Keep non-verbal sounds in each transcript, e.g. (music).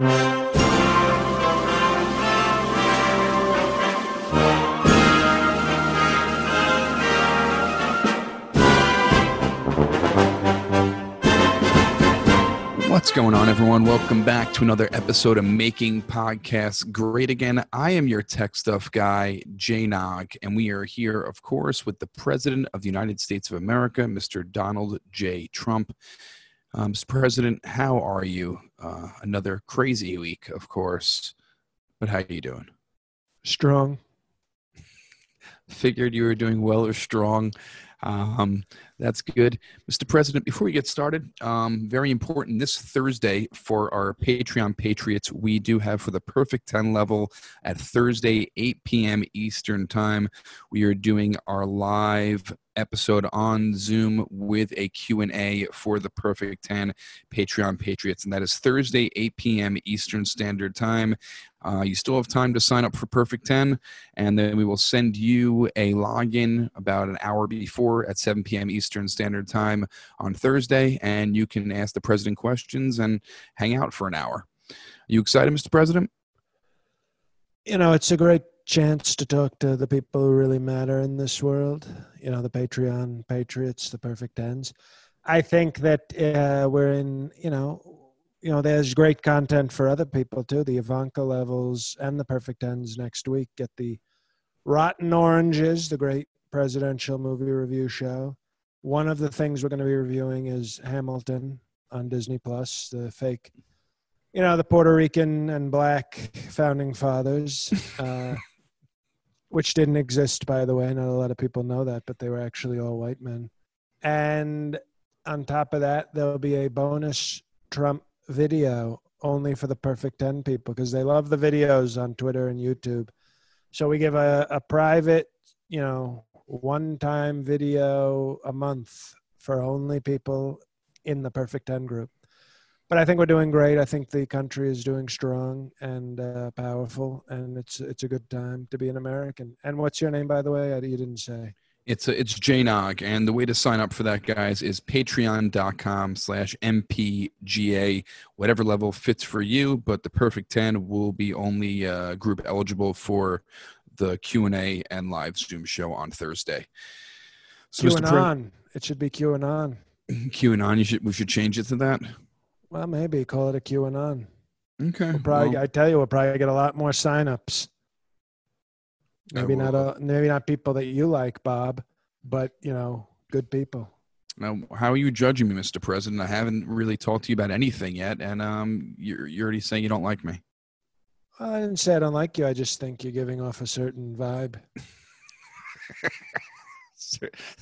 What's going on, everyone? Welcome back to another episode of Making Podcasts Great Again. I am your tech stuff guy, Jay Nog, and we are here, of course, with the President of the United States of America, Mr. Donald J. Trump. Um, Mr. President, how are you? Uh, another crazy week, of course, but how are you doing? Strong. (laughs) Figured you were doing well or strong. Um, that's good. Mr. President, before we get started, um, very important this Thursday for our Patreon Patriots, we do have for the perfect 10 level at Thursday, 8 p.m. Eastern Time. We are doing our live episode on Zoom with a Q&A for the Perfect 10 Patreon Patriots, and that is Thursday, 8 p.m. Eastern Standard Time. Uh, you still have time to sign up for Perfect 10, and then we will send you a login about an hour before at 7 p.m. Eastern Standard Time on Thursday, and you can ask the president questions and hang out for an hour. Are you excited, Mr. President? You know, it's a great chance to talk to the people who really matter in this world. You know, the Patreon Patriots, the Perfect Tens. I think that uh, we're in, you know, you know, there's great content for other people too. The Ivanka levels and the Perfect Tens next week. Get the Rotten Oranges, the great presidential movie review show. One of the things we're going to be reviewing is Hamilton on Disney Plus, the fake, you know, the Puerto Rican and black founding fathers. (laughs) Uh, which didn't exist, by the way. Not a lot of people know that, but they were actually all white men. And on top of that, there'll be a bonus Trump video only for the perfect 10 people because they love the videos on Twitter and YouTube. So we give a, a private, you know, one time video a month for only people in the perfect 10 group but I think we're doing great. I think the country is doing strong and uh, powerful, and it's it's a good time to be an American. And what's your name, by the way? I, you didn't say. It's a, it's JNOG, and the way to sign up for that, guys, is patreon.com slash mpga, whatever level fits for you, but the perfect 10 will be only uh, group eligible for the Q&A and live Zoom show on Thursday. So QAnon. It should be QAnon. (clears throat) QAnon, you should, we should change it to that? Well, maybe call it a QAnon. Okay. We'll probably, well, I tell you, we'll probably get a lot more signups. Maybe not, a, maybe not people that you like, Bob, but you know, good people. Now, how are you judging me, Mr. President? I haven't really talked to you about anything yet, and um, you're you're already saying you don't like me. I didn't say I don't like you. I just think you're giving off a certain vibe,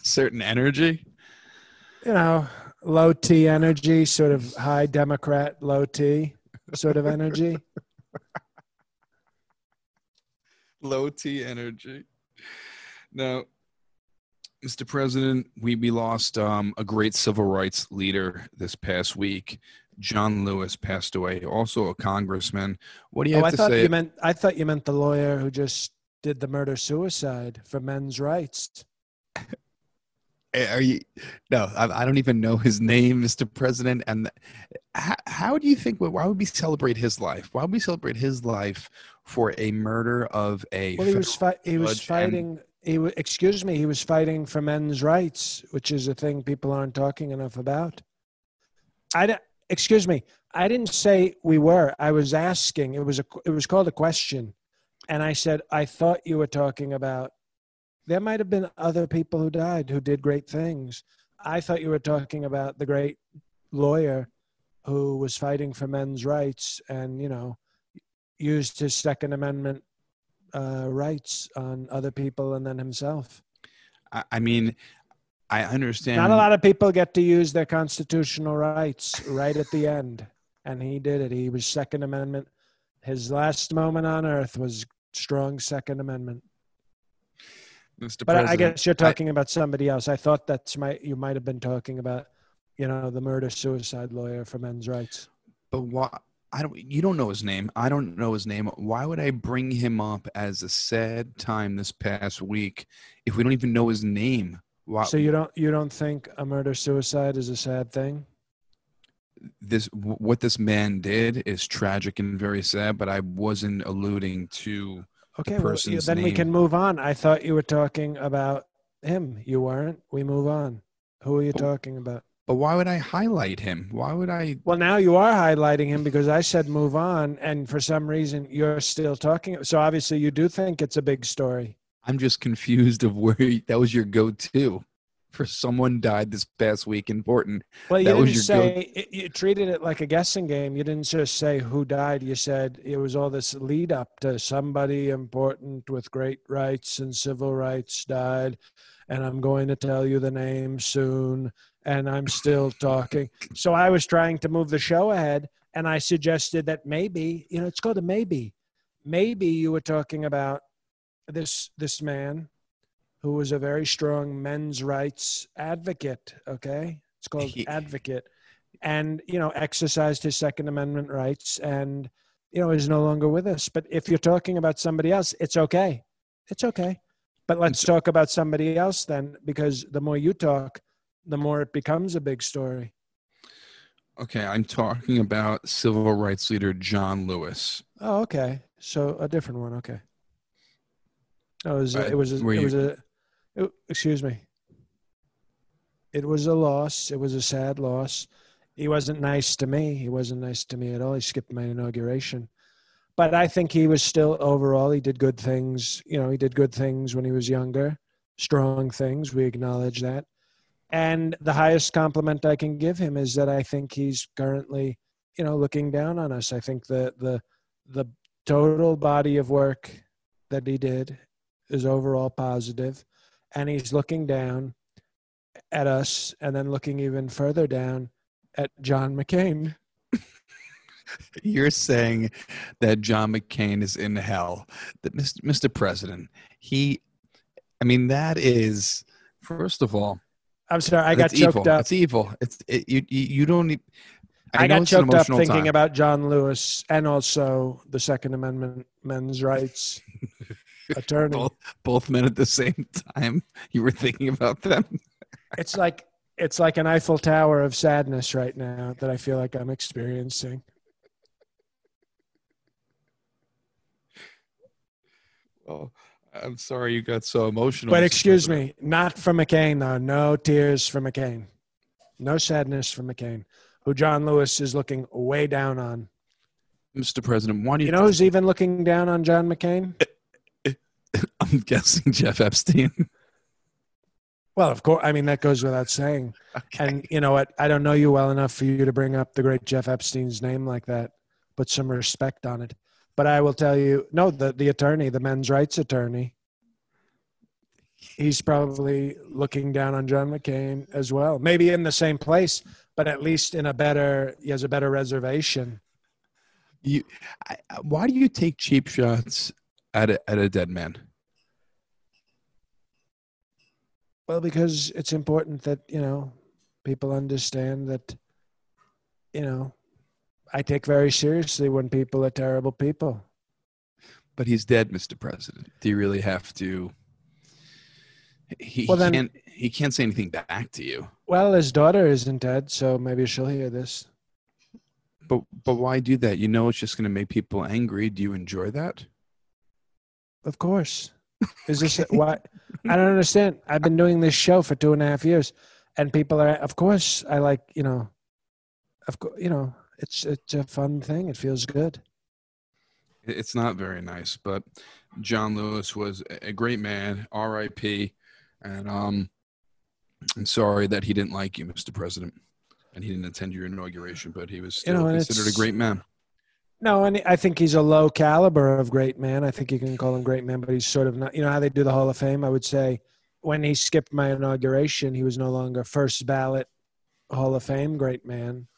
certain energy. You know, low T energy, sort of high Democrat, low T sort of energy. (laughs) low T energy. Now, Mr. President, we, we lost um, a great civil rights leader this past week. John Lewis passed away, also a congressman. What do you oh, have I to thought say? You meant, I thought you meant the lawyer who just did the murder suicide for men's rights. Are you no I, I, don't even know his (laughs) name mr president and how, how, do you think why would we celebrate his life why would we celebrate his life for a murder of a well he was fi- he was fighting and, he excuse me he was fighting for men's rights which is a thing people aren't talking enough about i excuse me i didn't say we were i was asking it was a it was called a question and i said i thought you were talking about there might have been other people who died who did great things. I thought you were talking about the great lawyer who was fighting for men's rights and, you know, used his Second Amendment uh, rights on other people and then himself. I mean, I understand. Not a lot of people get to use their constitutional rights right at the end. And he did it. He was Second Amendment His last moment on earth was strong Second Amendment. Mr. But I- I guess you're talking about somebody else. I thought that's my you might have been talking about, you know, the murder suicide lawyer for men's rights. but why? I don't. You don't know his name. I don't know his name. Why would I bring him up as a sad time this past week if we don't even know his name? Why? So you don't you don't think a murder suicide is a sad thing? this what this man did is tragic and very sad. But I wasn't alluding to. Okay, well, person's then we can move on. I thought you were talking about him. You weren't. We move on. Who are you Oh. talking about? But why would I highlight him? Why would I? Well, now you are highlighting him because I said move on, and for some reason you're still talking. So obviously you do think it's a big story. I'm just confused of where you- that was your go-to for someone died this past week. Important. Well, you That didn't say it, you treated it like a guessing game. You didn't just say who died. You said it was all this lead up to somebody important with great rights and civil rights died, and I'm going to tell you the name soon. And I'm still talking. So I was trying to move the show ahead, and I suggested that maybe you know it's called a maybe. Maybe you were talking about this this man who was a very strong men's rights advocate. Okay, it's called advocate, and you know exercised his Second Amendment rights, and you know is no longer with us. But if you're talking about somebody else, it's okay. It's okay. But let's talk about somebody else then, because the more you talk, the more it becomes a big story. Okay, I'm talking about civil rights leader John Lewis. Oh, okay. So a different one. Okay. Oh, it was a, Uh, it was a, it was a it- excuse me. It was a loss. It was a sad loss. He wasn't nice to me. He wasn't nice to me at all. He skipped my inauguration. But I think he was still overall he did good things. You know, he did good things when he was younger. Strong things. We acknowledge that. And the highest compliment I can give him is that I think he's currently, you know, looking down on us. I think the the the total body of work that he did is overall positive and he's looking down at us and then looking even further down at John McCain. (laughs) You're saying that John McCain is in hell. That Mr. Mr. President, he, I mean, that is first of all, I'm sorry, I got choked evil. up. It's evil. It's it, you, you. Don't. need- I, know got choked up thinking time. about John Lewis and also the Second Amendment men's rights (laughs) (laughs) attorney. both, both men at the same time. You were thinking about them. It's like it's like an Eiffel Tower of sadness right now that I feel like I'm experiencing. Oh, I'm sorry you got so emotional. But excuse me, not for McCain though. No tears for McCain. No sadness for McCain, who John Lewis is looking way down on. Mr. President. Why do you? You know who's even looking down on John McCain? (laughs) (laughs) I'm guessing Jeff Epstein. Well, of course. I mean, that goes without saying. okay. And you know what? I don't know you well enough for you to bring up the great Jeff Epstein's name like that. Put some respect on it. But I will tell you, no, the the attorney, the men's rights attorney, he's probably looking down on John McCain as well. Maybe in the same place, but at least in a better, he has a better reservation. You, I, why do you take cheap shots at a, at a dead man? Well, because it's important that, you know, people understand that, you know, I take very seriously when people are terrible people. But he's dead, Mr. President. Do you really have to? He, Well, then- can't. He can't say anything back to you. Well, his daughter isn't dead, so maybe she'll hear this. But but why do that? You know, it's just going to make people angry. Do you enjoy that? Of course. (laughs) Is this why? I don't understand. I've been doing this show for two and a half years, and people are. Of course, I like you know. Of course, you know it's it's a fun thing. It feels good. It's not very nice, but John Lewis was a- great man. R.I.P. And um, I'm sorry that he didn't like you, Mr. President, and he didn't attend your inauguration. But he was You still know, considered a great man. No, and I think he's a low caliber of great man. I think you can call him great man, but he's sort of not. You know how they do the Hall of Fame. I would say when he skipped my inauguration, he was no longer first ballot Hall of Fame great man.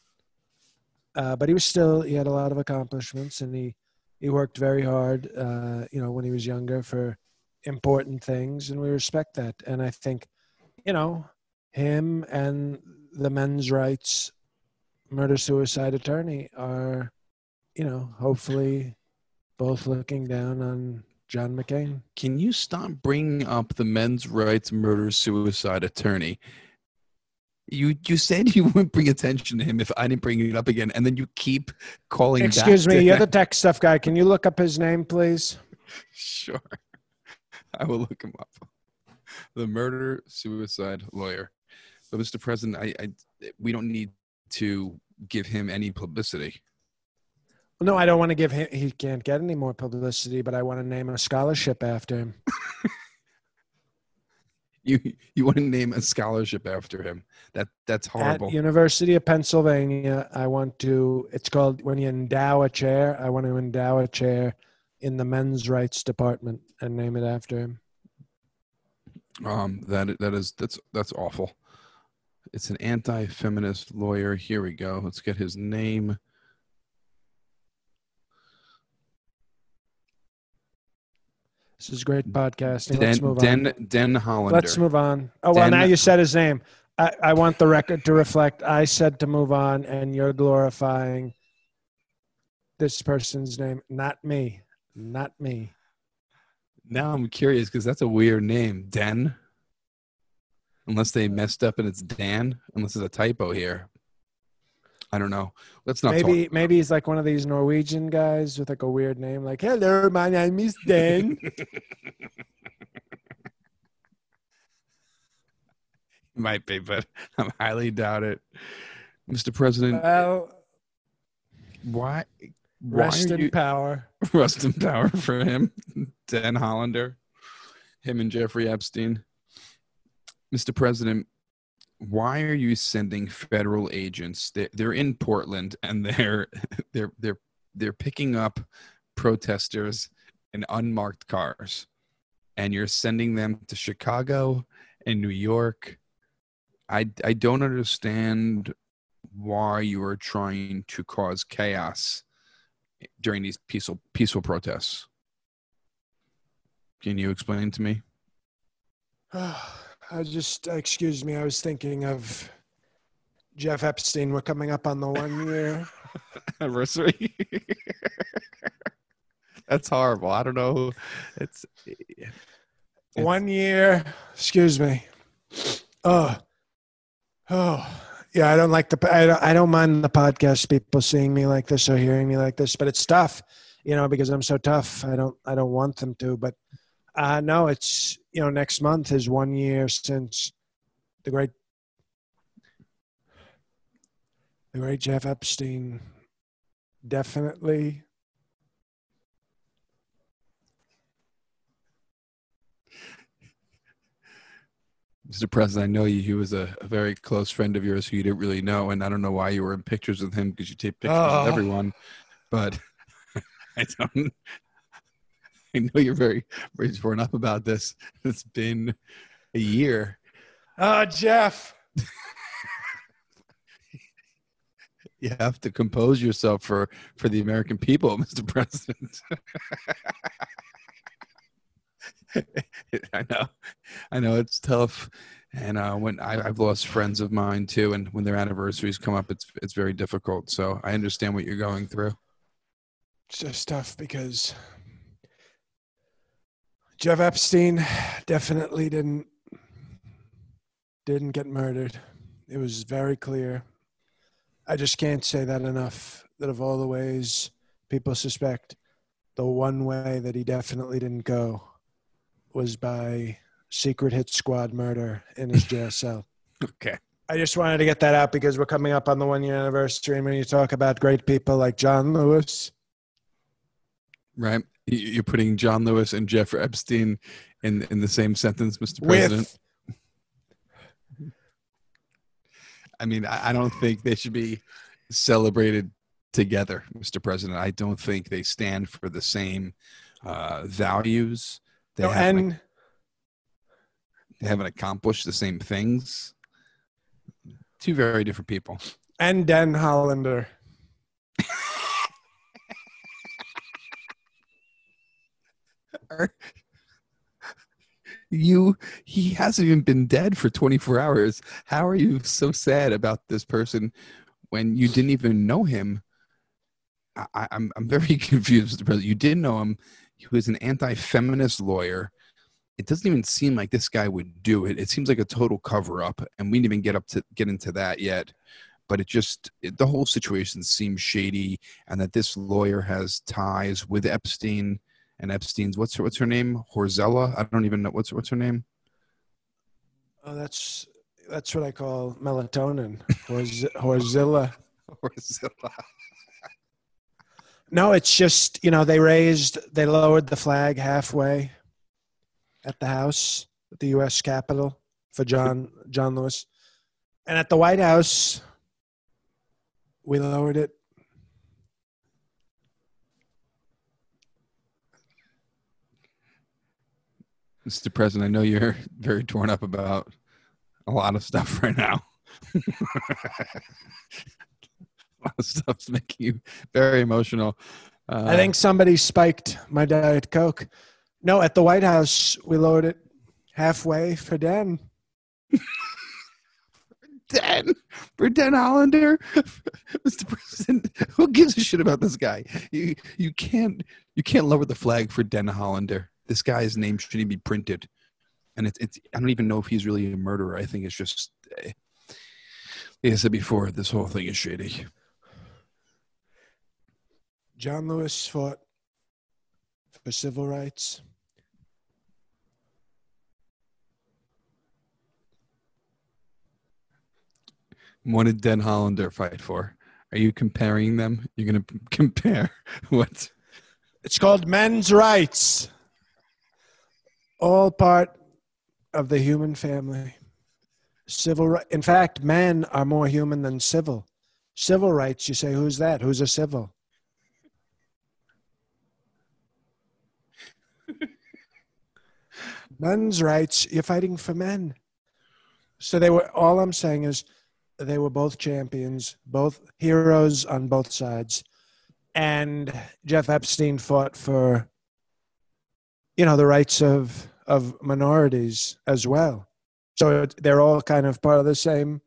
Uh, but he was still he had a lot of accomplishments, and he he worked very hard, uh, you know, when he was younger for important things, and we respect that. And I think, you know, him and the men's rights murder suicide attorney are, you know, hopefully both looking down on John McCain. Can you stop bringing up the men's rights murder suicide attorney? You you said you wouldn't bring attention to him if I didn't bring it up again, and then you keep calling. Excuse me, you're him. the tech stuff guy. Can you look up his name, please? Sure, I will look him up. The murder suicide lawyer. But Mr. President, I, I we don't need to give him any publicity. No, I don't want to give him. He can't get any more publicity, but I want to name a scholarship after him. (laughs) You you want to name a scholarship after him? That that's horrible. At University of Pennsylvania, I want to. It's called when you endow a chair. I want to endow a chair in the men's rights department and name it after him. Um, that that is that's that's awful. It's an anti-feminist lawyer. Here we go. Let's get his name. This is great mm. podcasting. Let's Den move on. Den Den Hollander. Let's move on. Oh well, Den- now you said his name. I, I want the record to reflect. I said to move on, and you're glorifying this person's name, not me, not me. Now I'm curious because that's a weird name, Den. Unless they messed up and it's Dan. Unless there's a typo here. I don't know. Let's not maybe maybe he's like one of these Norwegian guys with like a weird name, like "Hello, my name is Dan." (laughs) Might be, but (laughs) I highly doubt it. Mr. President, well, why? why rest in you, power. (laughs) rest in power for him, Dan Hollander, him and Jeffrey Epstein. Mr. President, why are you sending federal agents? They're, they're in Portland and they're they're they're they're picking up protesters in unmarked cars, and you're sending them to Chicago and New York. I I don't understand why you are trying to cause chaos during these peaceful peaceful protests. Can you explain to me? I just excuse me. I was thinking of Jeff Epstein. We're coming up on the one year. (laughs) Anniversary. (laughs) That's horrible. I don't know. It's one year. Excuse me. Oh, oh, yeah. I don't like the. I don't. I don't mind the podcast people seeing me like this or hearing me like this, but it's tough, you know, because I'm so tough. I don't. I don't want them to, but uh, no, it's you know, next month is one year since the great, the great Jeff Epstein. Definitely. Mr. President, I know you. He was a, a very close friend of yours who you didn't really know, and I don't know why you were in pictures with him because you take pictures Oh. with everyone. But (laughs) I don't. (laughs) I know you're very, very torn up about this. It's been a year. Oh, Jeff. (laughs) You have to compose yourself for for the American people, (laughs) Mr. President. I know, I know it's tough, and uh, when I, I've lost friends of mine too, and when their anniversaries come up, it's it's very difficult. So I understand what you're going through. It's just tough because Jeff Epstein definitely didn't didn't get murdered. It was very clear. I just can't say that enough. That of all the ways people suspect, the one way that he definitely didn't go was by secret hit squad murder in his jail (laughs) cell. Okay. I just wanted to get that out because we're coming up on the one year anniversary. And when you talk about great people like John Lewis, Right. You- You're putting John Lewis and Jeffrey Epstein in in the same sentence, Mr. President. with I mean, I, I don't think they should be celebrated together, Mr. President. I don't think they stand for the same uh, values. They, No, haven't, and they haven't accomplished the same things. Two very different people. and Dan Hollander. (laughs) are (laughs) you he hasn't even been dead for 24 hours. How are you so sad about this person when you didn't even know him? I, am I'm, I'm very (laughs) confused you didn't know him. He was an anti-feminist lawyer. It doesn't even seem like this guy would do it. It seems like a total cover-up and we didn't even get up to get into that yet. But it just it, the whole situation seems shady and that this lawyer has ties with epstein and Epstein's what's her what's her name? Horzella. I don't even know what's what's her name. Oh, that's that's what I call melatonin. Horz, Horzilla. (laughs) Horzilla. no, it's just you know they raised they lowered the flag halfway at the House, at the U.S. Capitol for John John Lewis, and at the White House we lowered it Mr. President, I know you're (laughs) very torn up about a lot of stuff right now. (laughs) a lot of stuff's making you very emotional. Uh, I think somebody spiked my Diet Coke. No, at the White House, we lowered it halfway for Den. (laughs) Den for Den Hollander, Mr. President. Who gives a shit about this guy? You you can't you can't lower the flag for Den Hollander this guy's name shouldn't be printed. And it's, it's I don't even know if he's really a murderer. I think it's just, uh, like I said before, this whole thing is shady. John Lewis fought for civil rights. What did Den Hollander fight for? Are you comparing them? You're going (laughs) to compare what? It's called men's rights all part of the human family. Civil, in fact, men are more human than civil. Civil rights, you say, who's that? Who's a civil? (laughs) Men's rights, you're fighting for men. So they were, all I'm saying is they were both champions, both heroes on both sides. And Jeff Epstein fought for, you know, the rights of of minorities as well. So they're all kind of part of the same.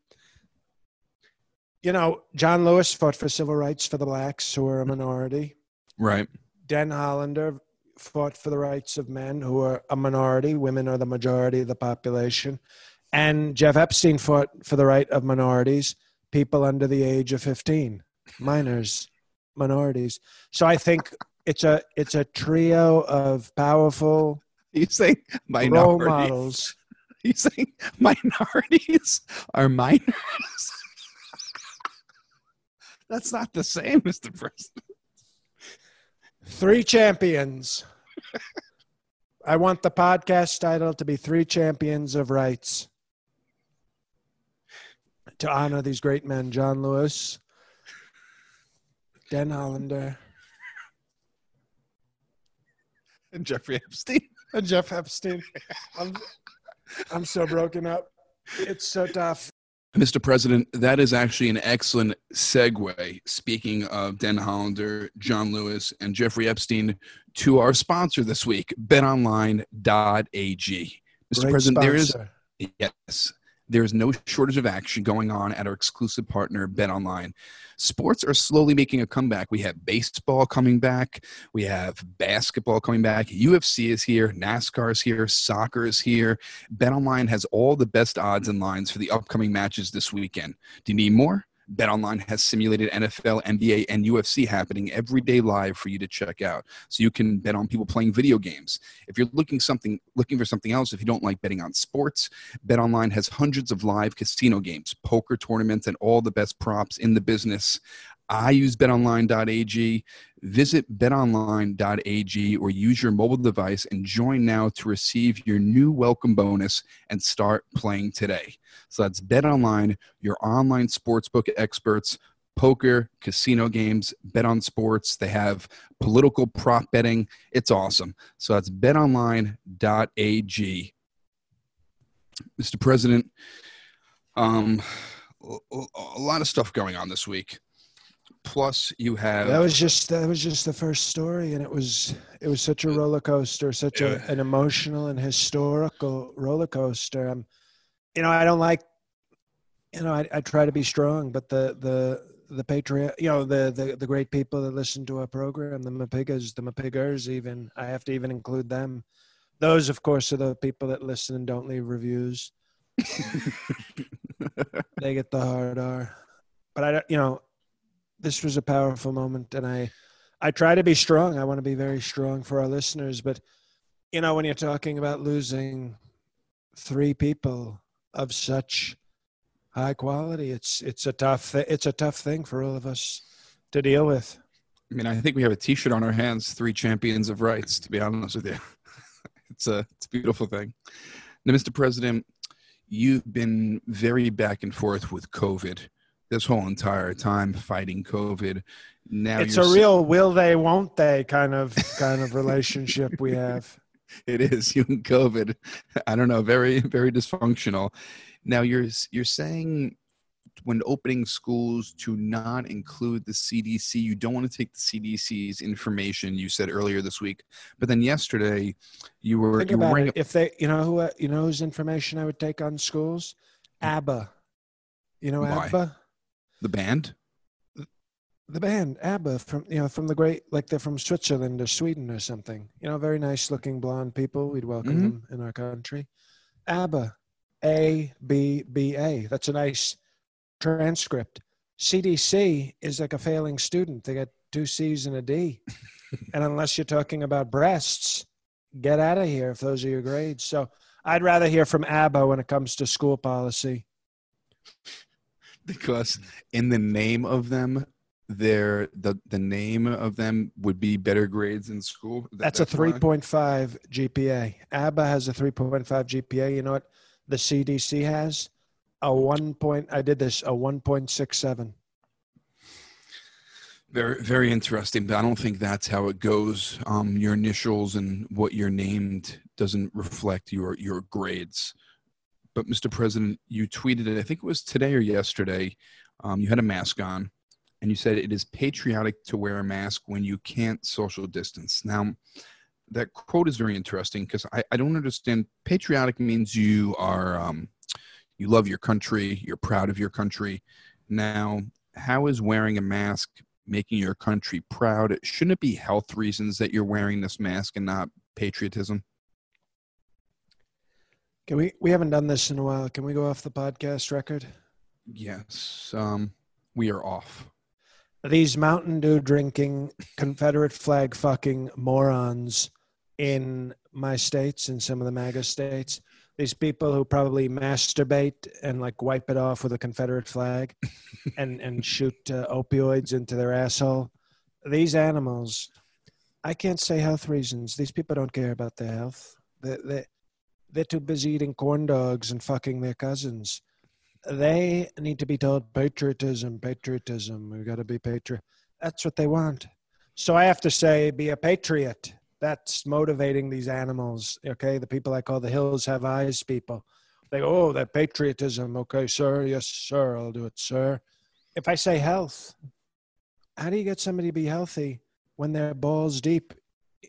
You know, John Lewis fought for civil rights for the blacks who are a minority. Right. Den Hollander fought for the rights of men who are a minority. Women are the majority of the population. And Jeff Epstein fought for the right of minorities, people under the age of 15, minors, minorities. So I think it's a it's a trio of powerful He's saying minorities. Role models. He's saying minorities are minors. (laughs) That's not the same, Mr. President. Three champions. I want the podcast title to be Three Champions of Rights. To honor these great men John Lewis, Den Hollander, and Jeffrey Epstein (laughs) and Jeff Epstein. I'm, I'm so broken up. It's so tough. Mr. President, that is actually an excellent segue. Speaking of Den Hollander, John Lewis, and Jeffrey Epstein, to our sponsor this week, BetOnline.ag. Mr. Great President, sponsor. there is yes, there is no shortage of action going on at our exclusive partner, Bet Online. Sports are slowly making a comeback. We have baseball coming back. We have basketball coming back. UFC is here. NASCAR is here. Soccer is here. Bet Online has all the best odds and lines for the upcoming matches this weekend. Do you need more? BetOnline has simulated NFL, NBA, and UFC happening every day live for you to check out. So you can bet on people playing video games. If you're looking something looking for something else, if you don't like betting on sports, BetOnline has hundreds of live casino games, poker tournaments, and all the best props in the business. I use betonline.ag. Visit betonline.ag or use your mobile device and join now to receive your new welcome bonus and start playing today. So that's betonline, your online sportsbook experts, poker, casino games, bet on sports. They have political prop betting. It's awesome. So that's betonline.ag. Mr. President, um, a lot of stuff going on this week Plus, you have that was just that was just the first story, and it was it was such a roller coaster, such a, an emotional and historical roller coaster. Um, you know, I don't like, you know, I, I try to be strong, but the the the patriot, you know, the, the the great people that listen to our program, the Mapigas, the Mapiggers, even I have to even include them. Those, of course, are the people that listen and don't leave reviews. (laughs) they get the hard R. But I, don't you know, this was a powerful moment, and I, I try to be strong. I want to be very strong for our listeners. But you know, when you're talking about losing three people of such high quality, it's it's a tough it's a tough thing for all of us to deal with. I mean, I think we have a T-shirt on our hands, three champions of rights. To be honest with you, (laughs) it's a it's a beautiful thing. Now, Mr. President, you've been very back and forth with COVID this whole entire time fighting COVID. Now it's a real will they won't they kind of kind of relationship we have. (laughs) It is you and COVID. I don't know, very very dysfunctional. Now you're you're saying when opening schools to not include the CDC. You don't want to take the CDC's information. You said earlier this week, but then yesterday you were Think you about were it. if they you know who you know whose information I would take on schools, hmm. ABBA. You know Why? ABBA, the band. the band ABBA from you know from the great like they're from Switzerland or Sweden or something. You know, very nice looking blonde people. We'd welcome Mhm. them in our country. ABBA, A B B A. That's a nice transcript. CDC is like a failing student. They got two C's and a D. (laughs) and unless you're talking about breasts, get out of here if those are your grades. So I'd rather hear from ABBA when it comes to school policy. (laughs) because in the name of them their the the name of them would be better grades in school That- That's a 3.5 GPA. ABBA has a 3.5 GPA. You know what the CDC has? A one point. I did this. A 1.67. very very interesting but i don't think that's how it goes um your initials and what you're named doesn't reflect your your grades but mr president you tweeted i think it was today or yesterday um, you had a mask on and you said it is patriotic to wear a mask when you can't social distance. Now that quote is very interesting because I, I don't understand. Patriotic means you are um, you love your country you're proud of your country. Now how is wearing a mask making your country proud? Shouldn't it be health reasons that you're wearing this mask and not patriotism Can we? We haven't done this in a while. Can we go off the podcast record? yes um, we are off These Mountain Dew drinking Confederate flag fucking morons in my states and some of the MAGA states. These people who probably masturbate and like wipe it off with a Confederate flag (laughs) and, and shoot uh, opioids into their asshole. These animals, I can't say health reasons. These people don't care about their health. They, they, they're too busy eating corn dogs and fucking their cousins. They need to be told patriotism, patriotism. We've got to be patriot. That's what they want. So I have to say, be a patriot. That's motivating these animals. Okay, the people I call the hills have eyes people. They go, oh, that patriotism. Okay, sir. Yes, sir. I'll do it, sir. If I say health, how do you get somebody to be healthy when they're balls deep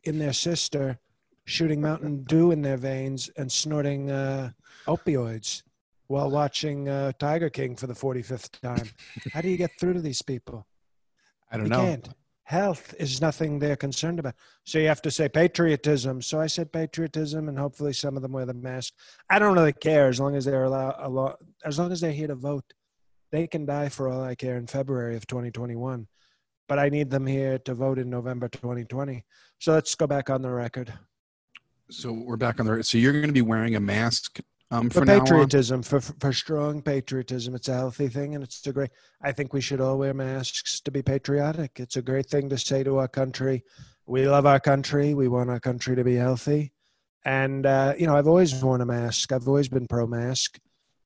in their sister, shooting Mountain (laughs) Dew in their veins and snorting uh, opioids while watching uh, Tiger King for the 45th time? How do you get through to these people? (laughs) i don't You know can't. Health is nothing they're concerned about. So you have to say patriotism. So I said patriotism, and hopefully some of them wear the mask. I don't really care as long as they're allowed, a lot, as long as they're here to vote. They can die for all I care in February of 2021, but I need them here to vote in November 2020. So let's go back on the record. So we're back on the so you're going to be wearing a mask um, For for now on? patriotism, for for strong patriotism, it's a healthy thing, and it's a great. I think we should all wear masks to be patriotic. It's a great thing to say to our country. We love our country. We want our country to be healthy, and uh, you know, I've always worn a mask. I've always been pro-mask,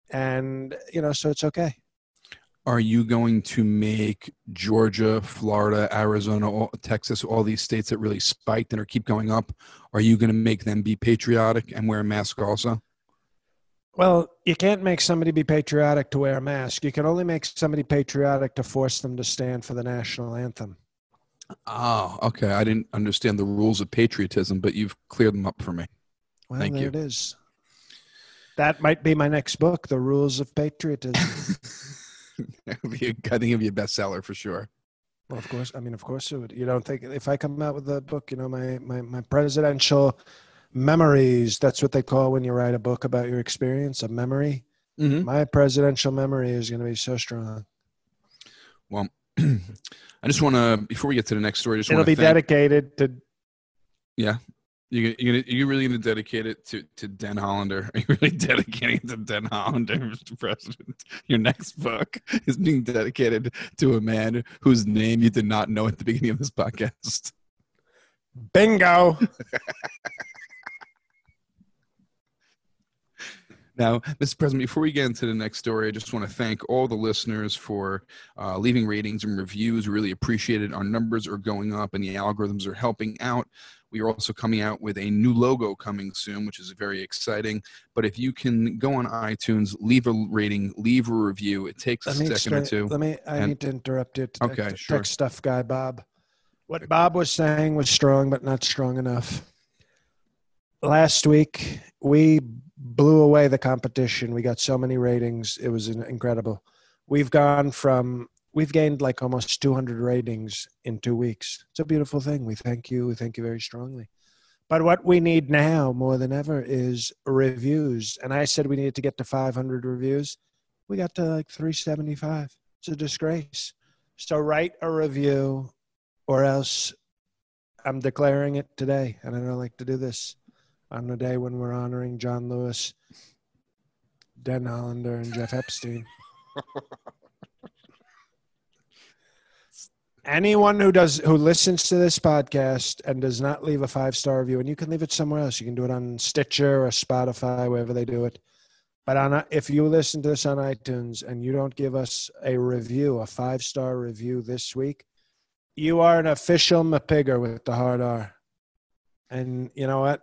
and you know, so it's okay. Are you going to make Georgia, Florida, Arizona, all, Texas, all these states that really spiked and are keep going up? Are you going to make them be patriotic and wear a mask also? Well, you can't make somebody be patriotic to wear a mask. You can only make somebody patriotic to force them to stand for the national anthem. Oh, okay. I didn't understand the rules of patriotism, but you've cleared them up for me. Well, Thank there you. it is. That might be my next book, The Rules of Patriotism. (laughs) (laughs) That would be a- I think it'd be a bestseller for sure. well, of course. I mean, of course it would. You don't think if I come out with a book, you know, my my my presidential memories. That's what they call when you write a book about your experience, a memory. Mm-hmm. My presidential memory is going to be so strong. Well, (clears throat) I just want to before we get to the next story, I just It'll want be to thank. dedicated to Yeah, you you're gonna you really gonna dedicate it to to Den Hollander? (laughs) Are you really dedicating it to Den Hollander, (laughs) Mr. President? Your next book is being dedicated to a man whose name you did not know at the beginning of this podcast. bingo. (laughs) Now, Mr. President, before we get into the next story, I just want to thank all the listeners for uh, leaving ratings and reviews. Really appreciate it. Our numbers are going up and the algorithms are helping out. We are also coming out with a new logo coming soon, which is very exciting. But if you can go on iTunes, leave a rating, leave a review, it takes a Let me second or two. Let me. I And- need to interrupt you. To Okay, tech, sure. Tech stuff guy, Bob. What Bob was saying was strong, but not strong enough. Last week we blew away the competition. We got so many ratings; it was incredible. We've gone from we've gained like almost 200 ratings in two weeks. It's a beautiful thing. We thank you. We thank you very strongly. But what we need now more than ever is reviews. And I said we needed to get to 500 reviews. We got to like 375. It's a disgrace. So write a review or else I'm declaring it today. And I don't like to do this on the day when we're honoring John Lewis, Den Hollander, and Jeff Epstein. (laughs) Anyone who does who listens to this podcast and does not leave a five star review, and you can leave it somewhere else. You can do it on Stitcher or Spotify, wherever they do it. But on a, if you listen to this on iTunes and you don't give us a review, a five star review this week, you are an official Mapigger with the hard R. And you know what?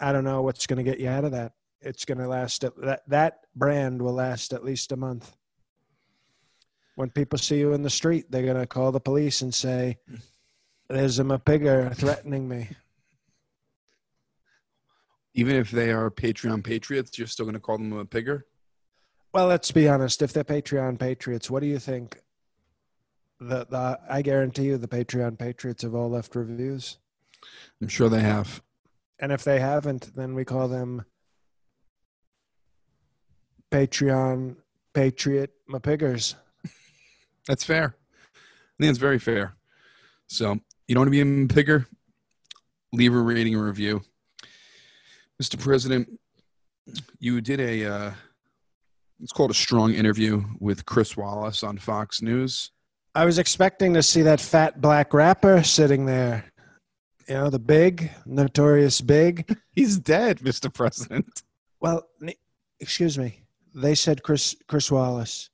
I don't know what's going to get you out of that. It's going to last that that brand will last at least a month. When people see you in the street, they're going to call the police and say, "There's a Mapigger threatening me." Even if they are Patreon patriots, you're still going to call them a pigger? Well, let's be honest. If they're Patreon patriots, what do you think? The, the I guarantee you, the Patreon patriots have all left reviews, I'm sure they have. And if they haven't, then we call them Patreon patriot Mapiggers. That's fair. I think it's very fair. So you don't want to be a pigger? Leave a rating and review. Mr. President, you did a uh, it's called a strong interview with Chris Wallace on Fox News. I was expecting to see that fat black rapper sitting there. You know, the big, notorious big. (laughs) He's dead, Mr. President. Well, excuse me. They said Chris Chris Wallace,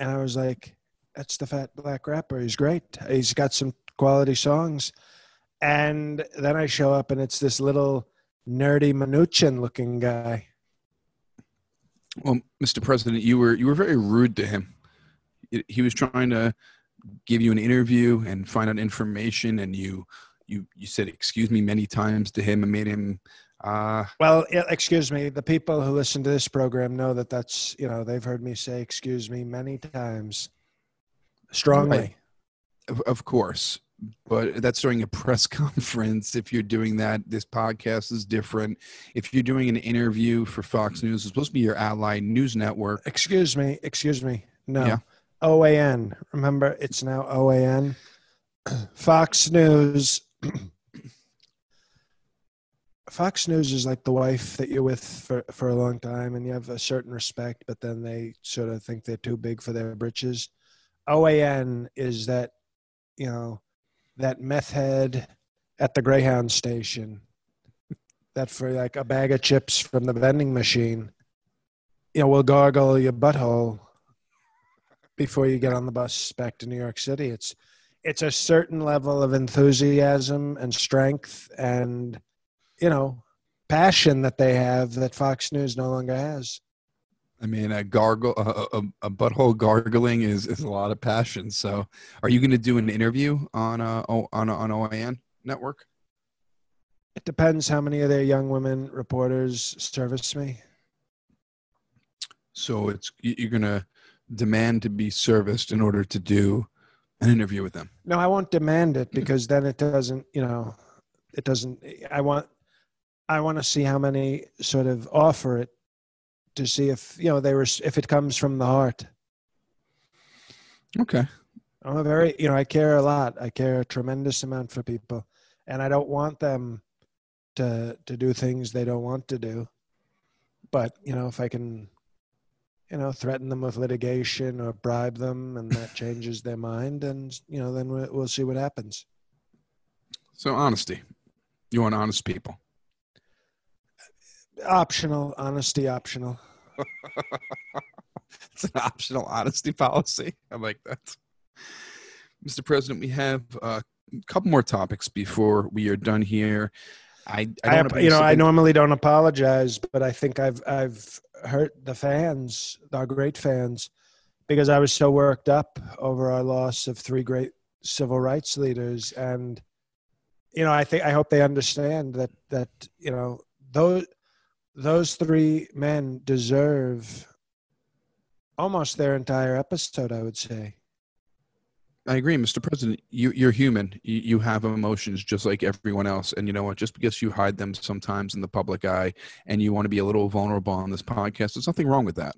and I was like, "That's the fat black rapper. He's great. He's got some quality songs." And then I show up, and it's this little nerdy Mnuchin looking guy. Well, Mr. President, you were you were very rude to him. He was trying to give you an interview and find out information, and you you you said excuse me many times to him and made him uh, Well, yeah, excuse me. The people who listen to this program know that that's you know they've heard me say "excuse me" many times, strongly. Right. Of, of course, but that's during a (laughs) press conference. If you're doing that, this podcast is different. If you're doing an interview for Fox News, it's supposed to be your ally news network. Excuse me. Excuse me. No. Yeah. OAN. Remember, it's now OAN. (clears throat) Fox News. (clears throat) Fox News is like the wife that you're with for, for a long time and you have a certain respect, but then they sort of think they're too big for their britches. OAN is that, you know, that meth head at the Greyhound station that for like a bag of chips from the vending machine, you know, will gargle your butthole before you get on the bus back to New York City. It's it's a certain level of enthusiasm and strength and you know passion that they have that Fox News no longer has. I mean, a gargle, a, a, a butthole gargling is, is a lot of passion. So, are you going to do an interview on uh on on OAN network? It depends how many of their young women reporters service me. So it's you're going to demand to be serviced in order to do an interview with them. No, I won't demand it because then it doesn't, you know, it doesn't. I want, I want to see how many sort of offer it to see if you know they were if it comes from the heart. Okay. I'm a very, you know, I care a lot. I care a tremendous amount for people, and I don't want them to to do things they don't want to do. But you know, if I can you know, threaten them with litigation or bribe them, and that (laughs) changes their mind, and you know, then we'll, we'll see what happens. So honesty, you want honest people. Optional honesty, optional. (laughs) it's an optional honesty policy. I like that, Mr. President. We have a couple more topics before we are done here. I, I, I you know, I normally don't apologize, but I think I've I've hurt the fans, our great fans, because I was so worked up over our loss of three great civil rights leaders, and you know, I think I hope they understand that that you know those those three men deserve almost their entire episode. I would say. I agree, Mr. President. You, you're human. You, you have emotions just like everyone else. And you know what? Just because you hide them sometimes in the public eye and you want to be a little vulnerable on this podcast, there's nothing wrong with that.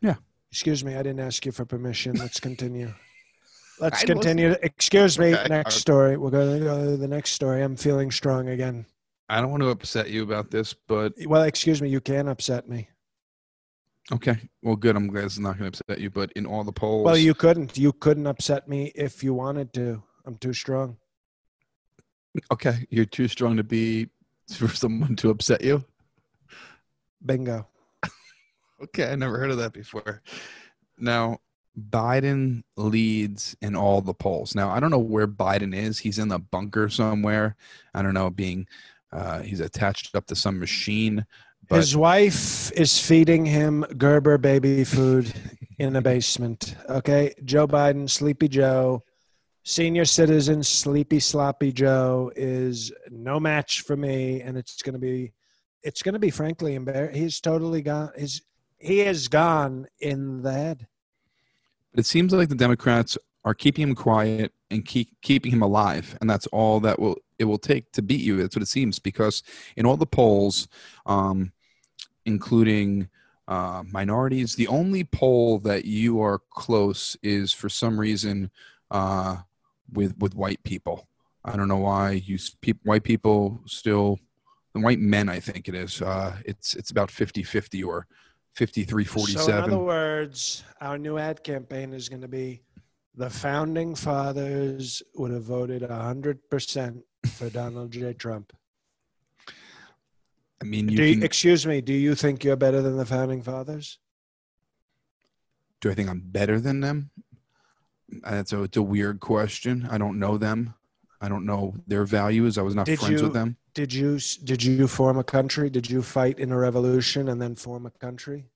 Yeah. Excuse me. I didn't ask you for permission. Let's continue. (laughs) Let's continue. Excuse me. Okay. Next story. We're going to go to the next story. I'm feeling strong again. I don't want to upset you about this, but. Well, excuse me. You can upset me. Okay. Well, good. I'm glad it's not going to upset you. But in all the polls, well, you couldn't. You couldn't upset me if you wanted to. I'm too strong. Okay, you're too strong to be (laughs) for someone to upset you. Bingo. (laughs) okay, I never heard of that before. Now, Biden leads in all the polls. Now, I don't know where Biden is. He's in the bunker somewhere. I don't know, being uh, he's attached up to some machine. But His wife is feeding him Gerber baby food in the basement. Okay, Joe Biden, Sleepy Joe, senior citizen, Sleepy Sloppy Joe is no match for me, and it's going to be, it's going to be frankly embarrassing. He's totally gone. He's he has gone in the head. It seems like the Democrats are keeping him quiet and keep keeping him alive, and that's all that will it will take to beat you. That's what it seems because in all the polls, um, including uh, minorities. The only poll that you are close is for some reason uh, with with white people. I don't know why you pe- white people still the white men. I think it is. Uh, it's it's about 50-50 or 53-47. So in other words, our new ad campaign is going to be the founding fathers would have voted hundred percent for Donald J. Trump. I mean, you do you, can, excuse me. Do you think you're better than the founding fathers? Do I think I'm better than them? Uh, That's a, it's a weird question. I don't know them. I don't know their values. I was not did friends you, with them. Did you did you form a country? Did you fight in a revolution and then form a country?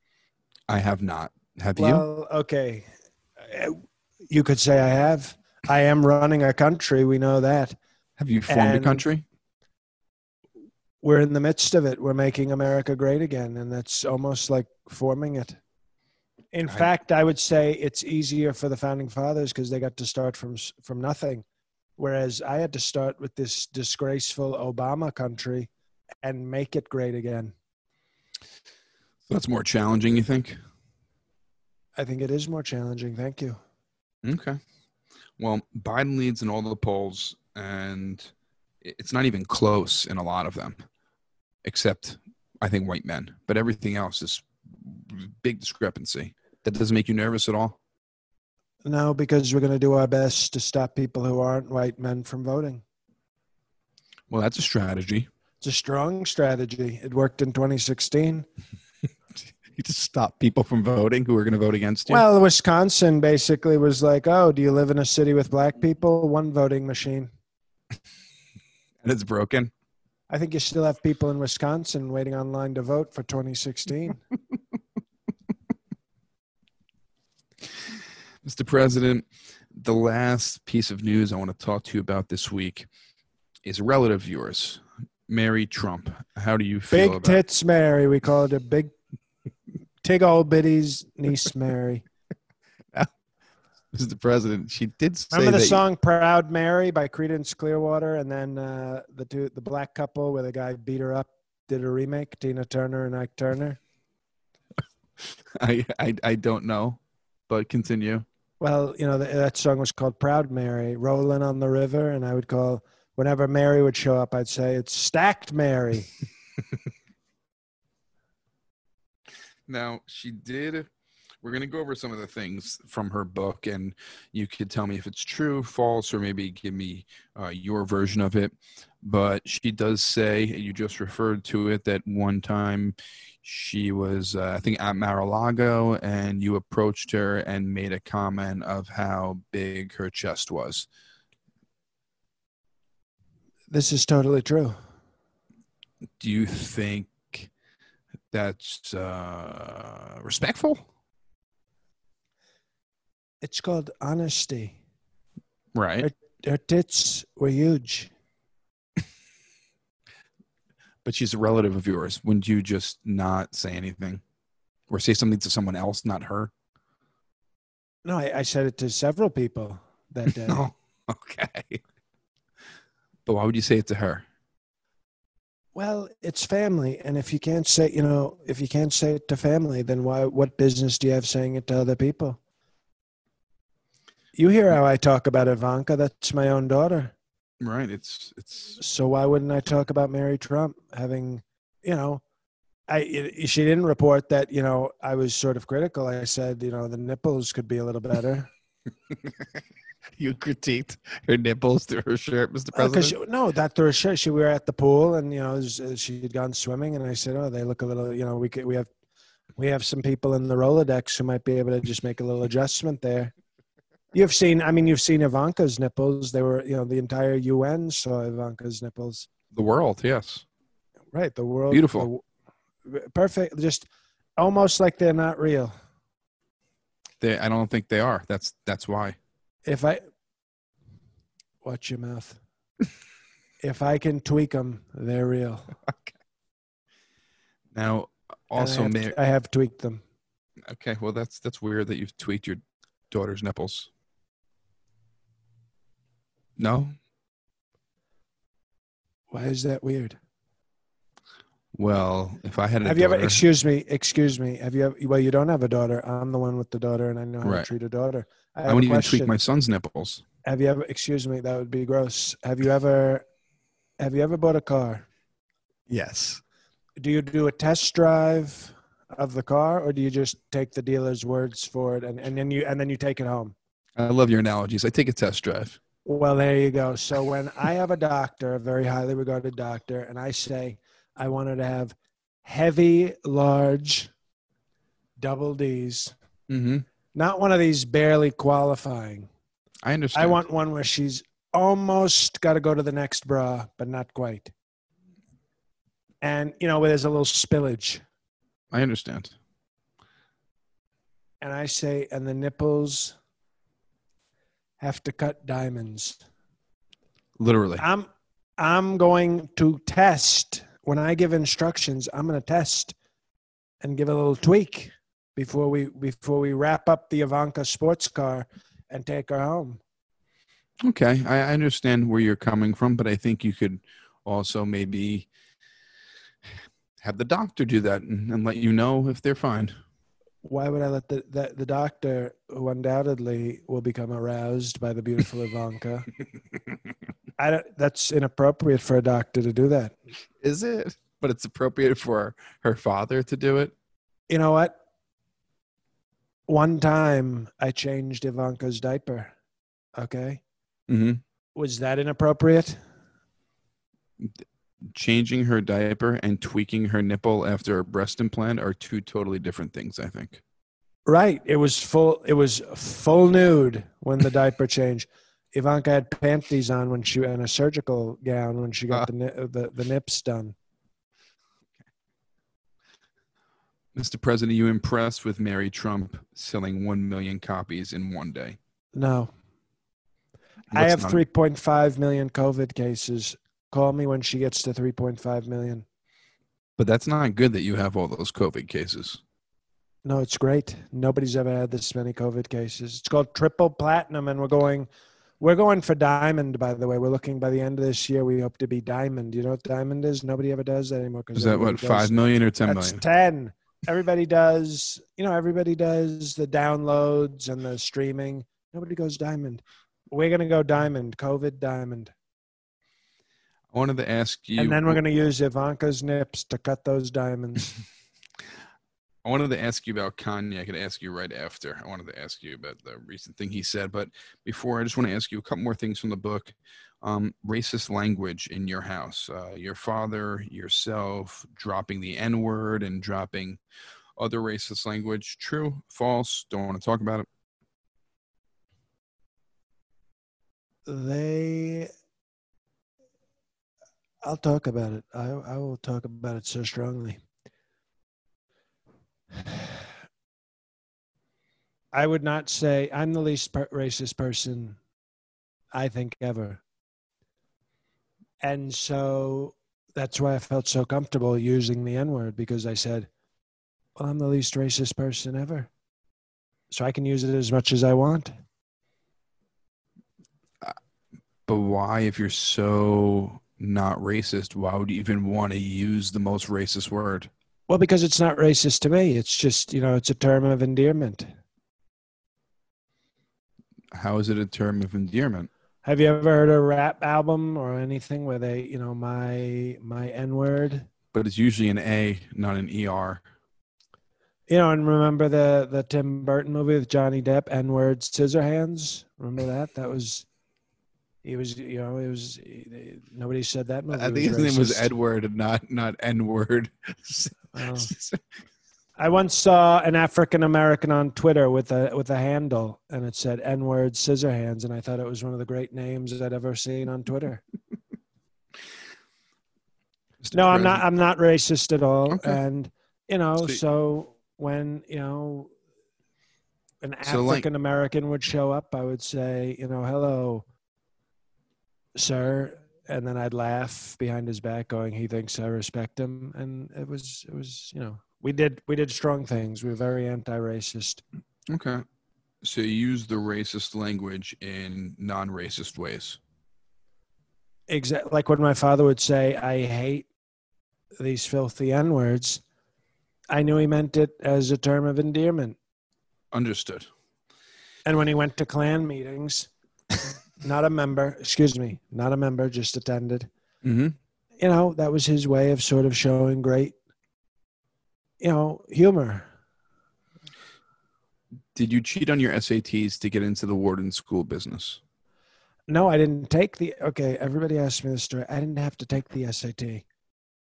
I have not. Have well, you? Well, okay. Uh, you could say I have. I am running a country. We know that. Have you formed and, a country? We're in the midst of it. We're making America great again, and that's almost like forming it. In I, fact, I would say it's easier for the founding fathers because they got to start from from nothing, whereas I had to start with this disgraceful Obama country and make it great again. So That's more challenging, you think? I think it is more challenging. Thank you. Okay. Well, Biden leads in all the polls, and it's not even close in a lot of them except I think white men. But everything else is big discrepancy. That doesn't make you nervous at all. No, because we're going to do our best to stop people who aren't white men from voting. Well, that's a strategy. It's a strong strategy. It worked in 2016. (laughs) you just stop people from voting who are going to vote against you. Well, Wisconsin basically was like, "Oh, do you live in a city with black people? One voting machine." (laughs) and it's broken. I think you still have people in Wisconsin waiting online to vote for 2016. (laughs) Mr. President, the last piece of news I want to talk to you about this week is a relative of yours, Mary Trump. How do you feel Big about tits Mary. We call it a big tig old biddy's niece Mary. Mr. President? She did say Remember the song "Proud Mary" by Creedence Clearwater, and then uh, the two, the black couple where the guy beat her up did a remake. Tina Turner and Ike Turner. (laughs) I, I I don't know, but continue. Well, you know the, that song was called "Proud Mary," rolling on the river, and I would call whenever Mary would show up, I'd say it's stacked Mary. (laughs) Now, she did. We're going to go over some of the things from her book, and you could tell me if it's true, false, or maybe give me uh, your version of it. But she does say, you just referred to it, that one time she was, uh, I think, at Mar-a-Lago, and you approached her and made a comment of how big her chest was. this is totally true. Do you think that's uh, respectful? It's called honesty. Right. Her tits were huge. but she's a relative of yours. Wouldn't you just not say anything or say something to someone else, not her? No, I, I said it to several people that day. No. (laughs) Oh, okay. But why would you say it to her? Well, it's family, and if you can't say, you know, if you can't say it to family, then why? What business do you have saying it to other people? You hear how I talk about Ivanka? That's my own daughter. Right. It's it's So why wouldn't I talk about Mary Trump having, you know, I it, she didn't report that, you know, I was sort of critical. I said, you know, the nipples could be a little better. (laughs) you critiqued her nipples through her shirt, Mr. Uh, 'cause President. she, no, that through her shirt. She we were at the pool, and you know, it was- uh, she had gone swimming, and I said, "Oh, they look a little. You know, we could, we have we have some people in the Rolodex who might be able to just make a little adjustment there." You've seen, I mean, you've seen Ivanka's nipples. They were, you know, the entire UN saw Ivanka's nipples. the world, yes. Right, the world, Beautiful. the- perfect, just almost like they're not real. They I don't think they are. That's that's why. If I watch your mouth, (laughs) if I can tweak them, they're real. (laughs) Okay. Now also I have, Mary, I have tweaked them. okay, well that's that's weird that you've tweaked your daughter's nipples. No? Why is that weird? Well, if I had a have you ever? Excuse me. Excuse me. Have you ever? Well, you don't have a daughter. I'm the one with the daughter, and I know how Right. to treat a daughter. I, I wouldn't even tweak my son's nipples. Have you ever? Excuse me. That would be gross. Have you ever? Have you ever bought a car? Yes. Do you do a test drive of the car, or do you just take the dealer's words for it, and, and then you and then you take it home? I love your analogies. I take a test drive. Well, there you go. So when I have a doctor, a very highly regarded doctor, and I say I wanted to have heavy, large, double D's, Mm-hmm. not one of these barely qualifying. I understand. I want one where she's almost got to go to the next bra, but not quite. And you know, where there's a little spillage. I understand. And I say, and the nipples have to cut diamonds. Literally. I'm I'm going to test when I give instructions. I'm going to test and give a little tweak before we before we wrap up the Ivanka sports car and take her home. Okay, I I understand where you're coming from, but I think you could also maybe have the doctor do that and, and let you know if they're fine. Why would I let the, the the doctor, who undoubtedly will become aroused by the beautiful Ivanka? (laughs) I don't, that's inappropriate for a doctor to do that. Is it? But it's appropriate for her father to do it. You know what? One time I changed Ivanka's diaper. Okay, Mm-hmm. was that inappropriate? Changing her diaper and tweaking her nipple after a breast implant are two totally different things. I think. Right. It was full. It was full nude when the diaper changed. Ivanka had panties on when she and a surgical gown when she got Uh. the, the the nips done. Mr. President, are you impressed with Mary Trump selling 1 million copies in one day? No, I have 3.5 million COVID cases. Call me when she gets to 3.5 million. But that's not good that you have all those COVID cases. No, it's great. Nobody's ever had this many COVID cases. It's called triple platinum, and we're going, we're going for diamond. By the way, we're looking by the end of this year. We hope to be diamond. You know what diamond is? Nobody ever does that anymore. Is that what, everybody 5 does- million or 10 That's million? ten. Everybody does. You know, everybody does the downloads and the streaming. Nobody goes diamond. We're gonna go diamond. COVID diamond, I wanted to ask you. and then we're gonna use Ivanka's nips to cut those diamonds. (laughs) I wanted to ask you about Kanye. I could ask you right after. I wanted to ask you about the recent thing he said, but before, I just want to ask you a couple more things from the book. Um, racist language in your house. Uh, your father, yourself, dropping the N word and dropping other racist language. True, false. Don't want to talk about it. they i'll talk about it. I i will talk about it so strongly. (sighs) I would not say i'm the least racist person i think ever. And so that's why i felt so comfortable using the n word because i said well i'm the least racist person ever so i can use it as much as i want. Uh, but why, if you're so not racist, why would you even want to use the most racist word? Well, because it's not racist to me. It's just, you know, it's a term of endearment. How is it a term of endearment? Have you ever heard a rap album or anything where they, you know, my my N word? But it's usually an A, not an ER. You know, and remember the the Tim Burton movie with Johnny Depp, N word, Scissorhands. Remember that? That was. He was, you know, it was. Eh, nobody said that movie. I think his name was. Edward, not not N word. Oh. (laughs) I once saw an African American on Twitter with a with a handle, and it said "N word scissor hands, and I thought it was one of the great names I'd ever seen on Twitter. (laughs) No, I'm not. I'm not racist at all, Okay. and you know, So- so when you know an African American would show up, I would say, you know, hello, sir, and then I'd laugh behind his back, going, he thinks I respect him, and it was, it was, you know, we did, we did strong things. We were very anti-racist. Okay. So you use the racist language in non-racist ways. Exactly like when my father would say, "I hate these filthy n words." I knew he meant it as a term of endearment. Understood. And when he went to Klan meetings, not a member, excuse me, not a member, just attended. Mm-hmm. You know, that was his way of sort of showing great, you know, humor. Did you cheat on your SATs to get into the Wharton School business? No, I didn't take the. Okay, everybody asked me this story. I didn't have to take the SAT.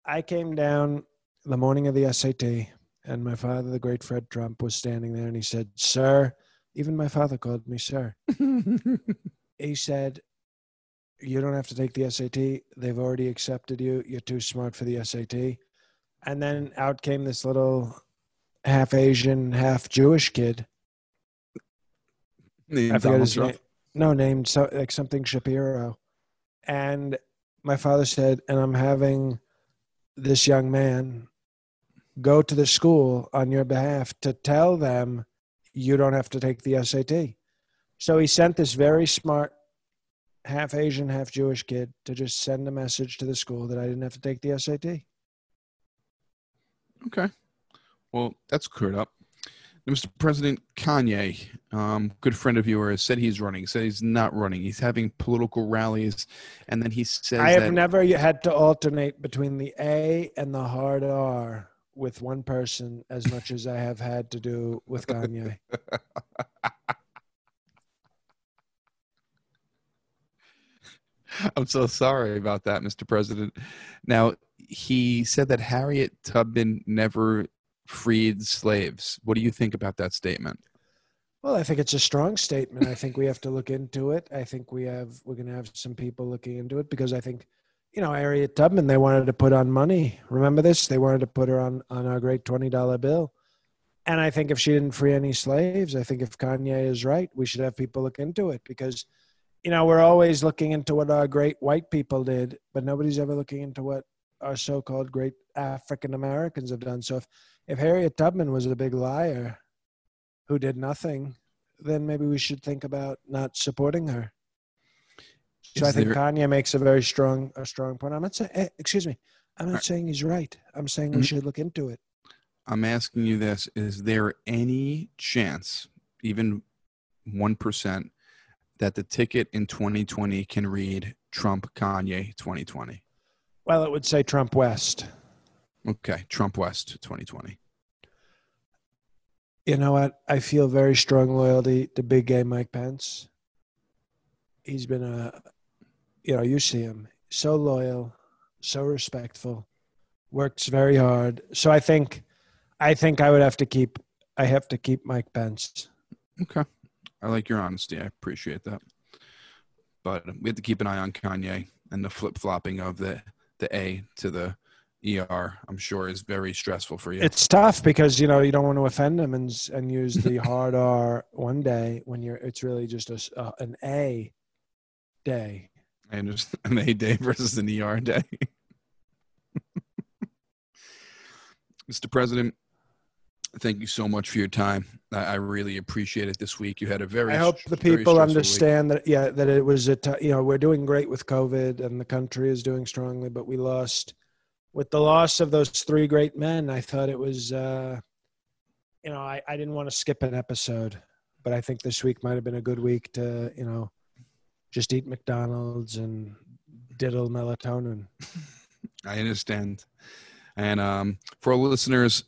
I came down the morning of the SAT, and my father, the great Fred Trump, was standing there, and he said, "Sir," even my father called me sir. (laughs) He said, "You don't have to take the SAT. They've already accepted you. You're too smart for the SAT." And then out came this little half Asian, half Jewish kid. Named Donald Trump? name. No, named so, like something Shapiro. And my father said, and I'm having this young man go to the school on your behalf to tell them you don't have to take the SAT. So he sent this very smart, half Asian, half Jewish kid to just send a message to the school that I didn't have to take the SAT. Okay. Well, that's cleared up. Mr. President Kanye, um, good friend of yours, said he's running. Said he's not running. He's having political rallies, and then he says I have never had to alternate between the A and the hard R with one person as much as I have had to do with (laughs) Kanye. (laughs) I'm so sorry about that, Mr. President. Now, he said that Harriet Tubman never freed slaves. What do you think about that statement? Well, I think it's a strong statement. I think we have to look into it. I think we have we're going to have some people looking into it because I think, you know, Harriet Tubman they wanted to put on money. Remember this? They wanted to put her on on our great twenty dollar bill. And I think if she didn't free any slaves, I think if Kanye is right, we should have people look into it because, you know, we're always looking into what our great white people did, but nobody's ever looking into what our so-called great African Americans have done. So if if Harriet Tubman was a big liar who did nothing, then maybe we should think about not supporting her. So Is I think there- Kanye makes a very strong a strong point. I'm not saying eh, excuse me. I'm not saying he's right. I'm saying we Mhm. should look into it. I'm asking you this: Is there any chance, even one percent, that the ticket in 2020 can read Trump Kanye 2020? Well, it would say Trump West. Okay, Trump West 2020. You know what? I feel very strong loyalty to big gay Mike Pence. He's been a, you know, you see him so loyal, so respectful, works very hard. So I think, I think I would have to keep, I have to keep Mike Pence. Okay, I like your honesty. I appreciate that. But we have to keep an eye on Kanye and the flip flopping of the the A to the ER. I'm sure is very stressful for you. It's tough because you know you don't want to offend him and and use the (laughs) hard R one day when you're. It's really just a, uh, an A day. I understand (laughs) an A day versus an ER day. (laughs) Mr. President, thank you so much for your time. I, I really appreciate it this week. You had a very I hope the people stressful week. understand that. Yeah, that it was a. T- you know, we're doing great with COVID, and the country is doing strongly, but we lost. With the loss of those three great men, I thought it was. uh You know, I, I didn't want to skip an episode, but I think this week might have been a good week to you know, just eat McDonald's and diddle melatonin. (laughs) I understand. And um, for our listeners,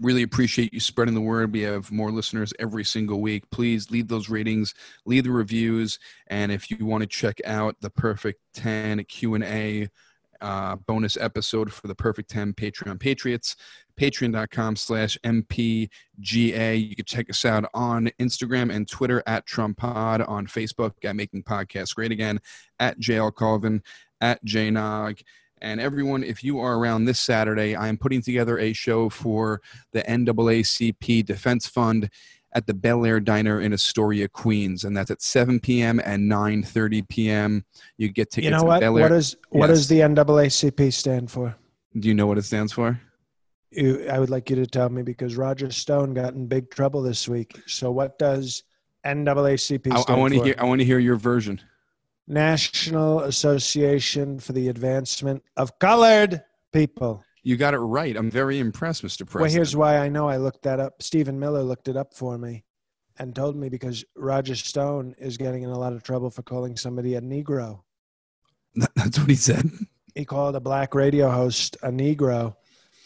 really appreciate you spreading the word. We have more listeners every single week. Please leave those ratings, leave the reviews, and if you want to check out the Perfect 10 Q&A uh, bonus episode for the Perfect 10 Patreon Patriots, patreon.com slash mpga. You can check us out on Instagram and Twitter at TrumpPod, on Facebook at Making Podcasts Great Again, at JL Cauvin, at JNog. And everyone, if you are around this Saturday, I am putting together a show for the NAACP Defense Fund at the Bel Air Diner in Astoria, Queens, and that's at 7 p.m. and 9:30 p.m. You get tickets. You know at what? Bel Air. What does what Yes. does the NAACP stand for? Do you know what it stands for? You, I would like you to tell me because Roger Stone got in big trouble this week. So, what does NAACP I, stand I want to for? hear. I want to hear your version. National Association for the Advancement of Colored People. You got it right. I'm very impressed, Mr. President. Well, here's why I know I looked that up. Stephen Miller looked it up for me and told me because Roger Stone is getting in a lot of trouble for calling somebody a Negro. (laughs) That's what he said. He called a black radio host a Negro.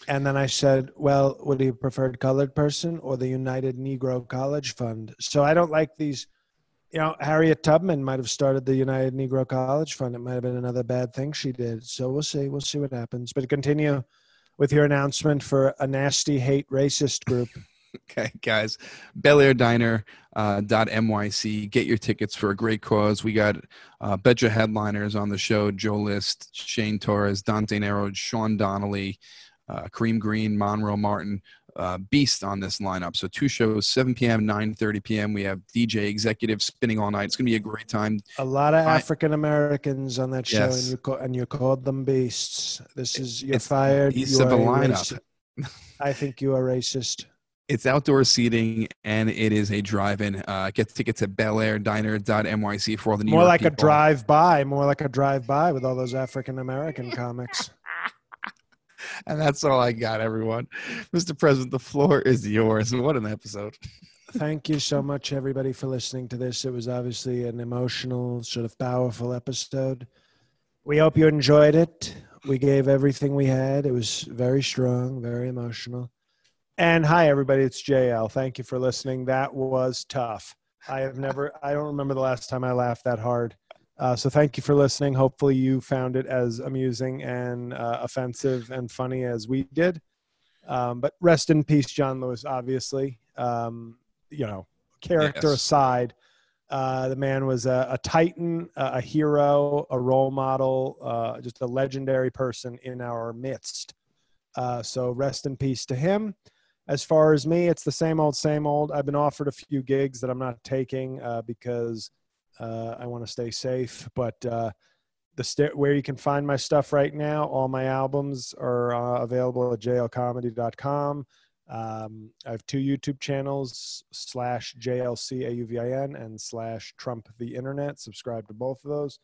And then I said, well, would he preferred colored person or the United Negro College Fund? So I don't like these. You know, Harriet Tubman might have started the United Negro College Fund. It might have been another bad thing she did. So we'll see. We'll see what happens. But continue with your announcement for a nasty hate racist group. (laughs) Okay, guys, Bel Air Diner uh, NYC. Get your tickets for a great cause. We got uh, Betcha headliners on the show: Joe List, Shane Torres, Dante Nero, Sean Donnelly, uh, Kareem Green, Monroe Martin. Uh, beast on this lineup. So two shows, 7 p.m., 9:30 p.m. We have DJ executive spinning all night. It's gonna be a great time. A lot of African Americans on that show, Yes. and you call, and you called them beasts. This is you're It's fired. Beast You of a lineup. (laughs) I think you are racist. It's outdoor seating and it is a drive-in. Uh, get tickets at belair.diner.nyc for all the New more York like a drive by, more like a drive by with all those African American comics. And that's all I got, everyone. Mr. President, the floor is yours. What an episode. Thank you so much, everybody, for listening to this. It was obviously an emotional, sort of powerful episode. We hope you enjoyed it. We gave everything we had. It was very strong, very emotional. And hi, everybody. It's JL. Thank you for listening. That was tough. I have never, I don't remember the last time I laughed that hard. Uh, so thank you for listening. Hopefully, you found it as amusing and uh, offensive and funny as we did. Um, but rest in peace, John Lewis, obviously. Um, you know, character Yes. aside, uh, the man was a, a titan, a, a hero, a role model, uh, just a legendary person in our midst. Uh, so rest in peace to him. As far as me, it's the same old, same old. I've been offered a few gigs that I'm not taking uh, because uh, I want to stay safe. But uh, the st- where you can find my stuff right now, all my albums are uh, available at jlcomedy.com. Um, I have two YouTube channels slash JLCAUVIN and slash Trump the Internet. Subscribe to both of those.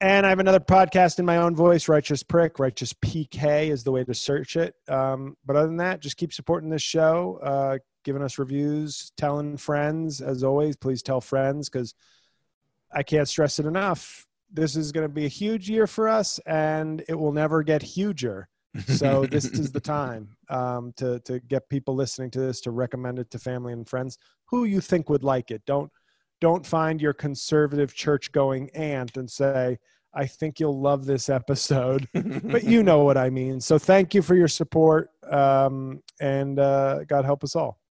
And I have another podcast in my own voice, Righteous Prick. Righteous PK is the way to search it. Um, but other than that, just keep supporting this show, uh, giving us reviews, telling friends. As always, please tell friends because I can't stress it enough. This is going to be a huge year for us, and it will never get huger. So this is the (laughs) time um, to to get people listening to this to recommend it to family and friends who you think would like it. Don't don't find your conservative church going aunt and say, "I think you'll love this episode," (laughs) but you know what I mean. So thank you for your support, um, and uh, God help us all.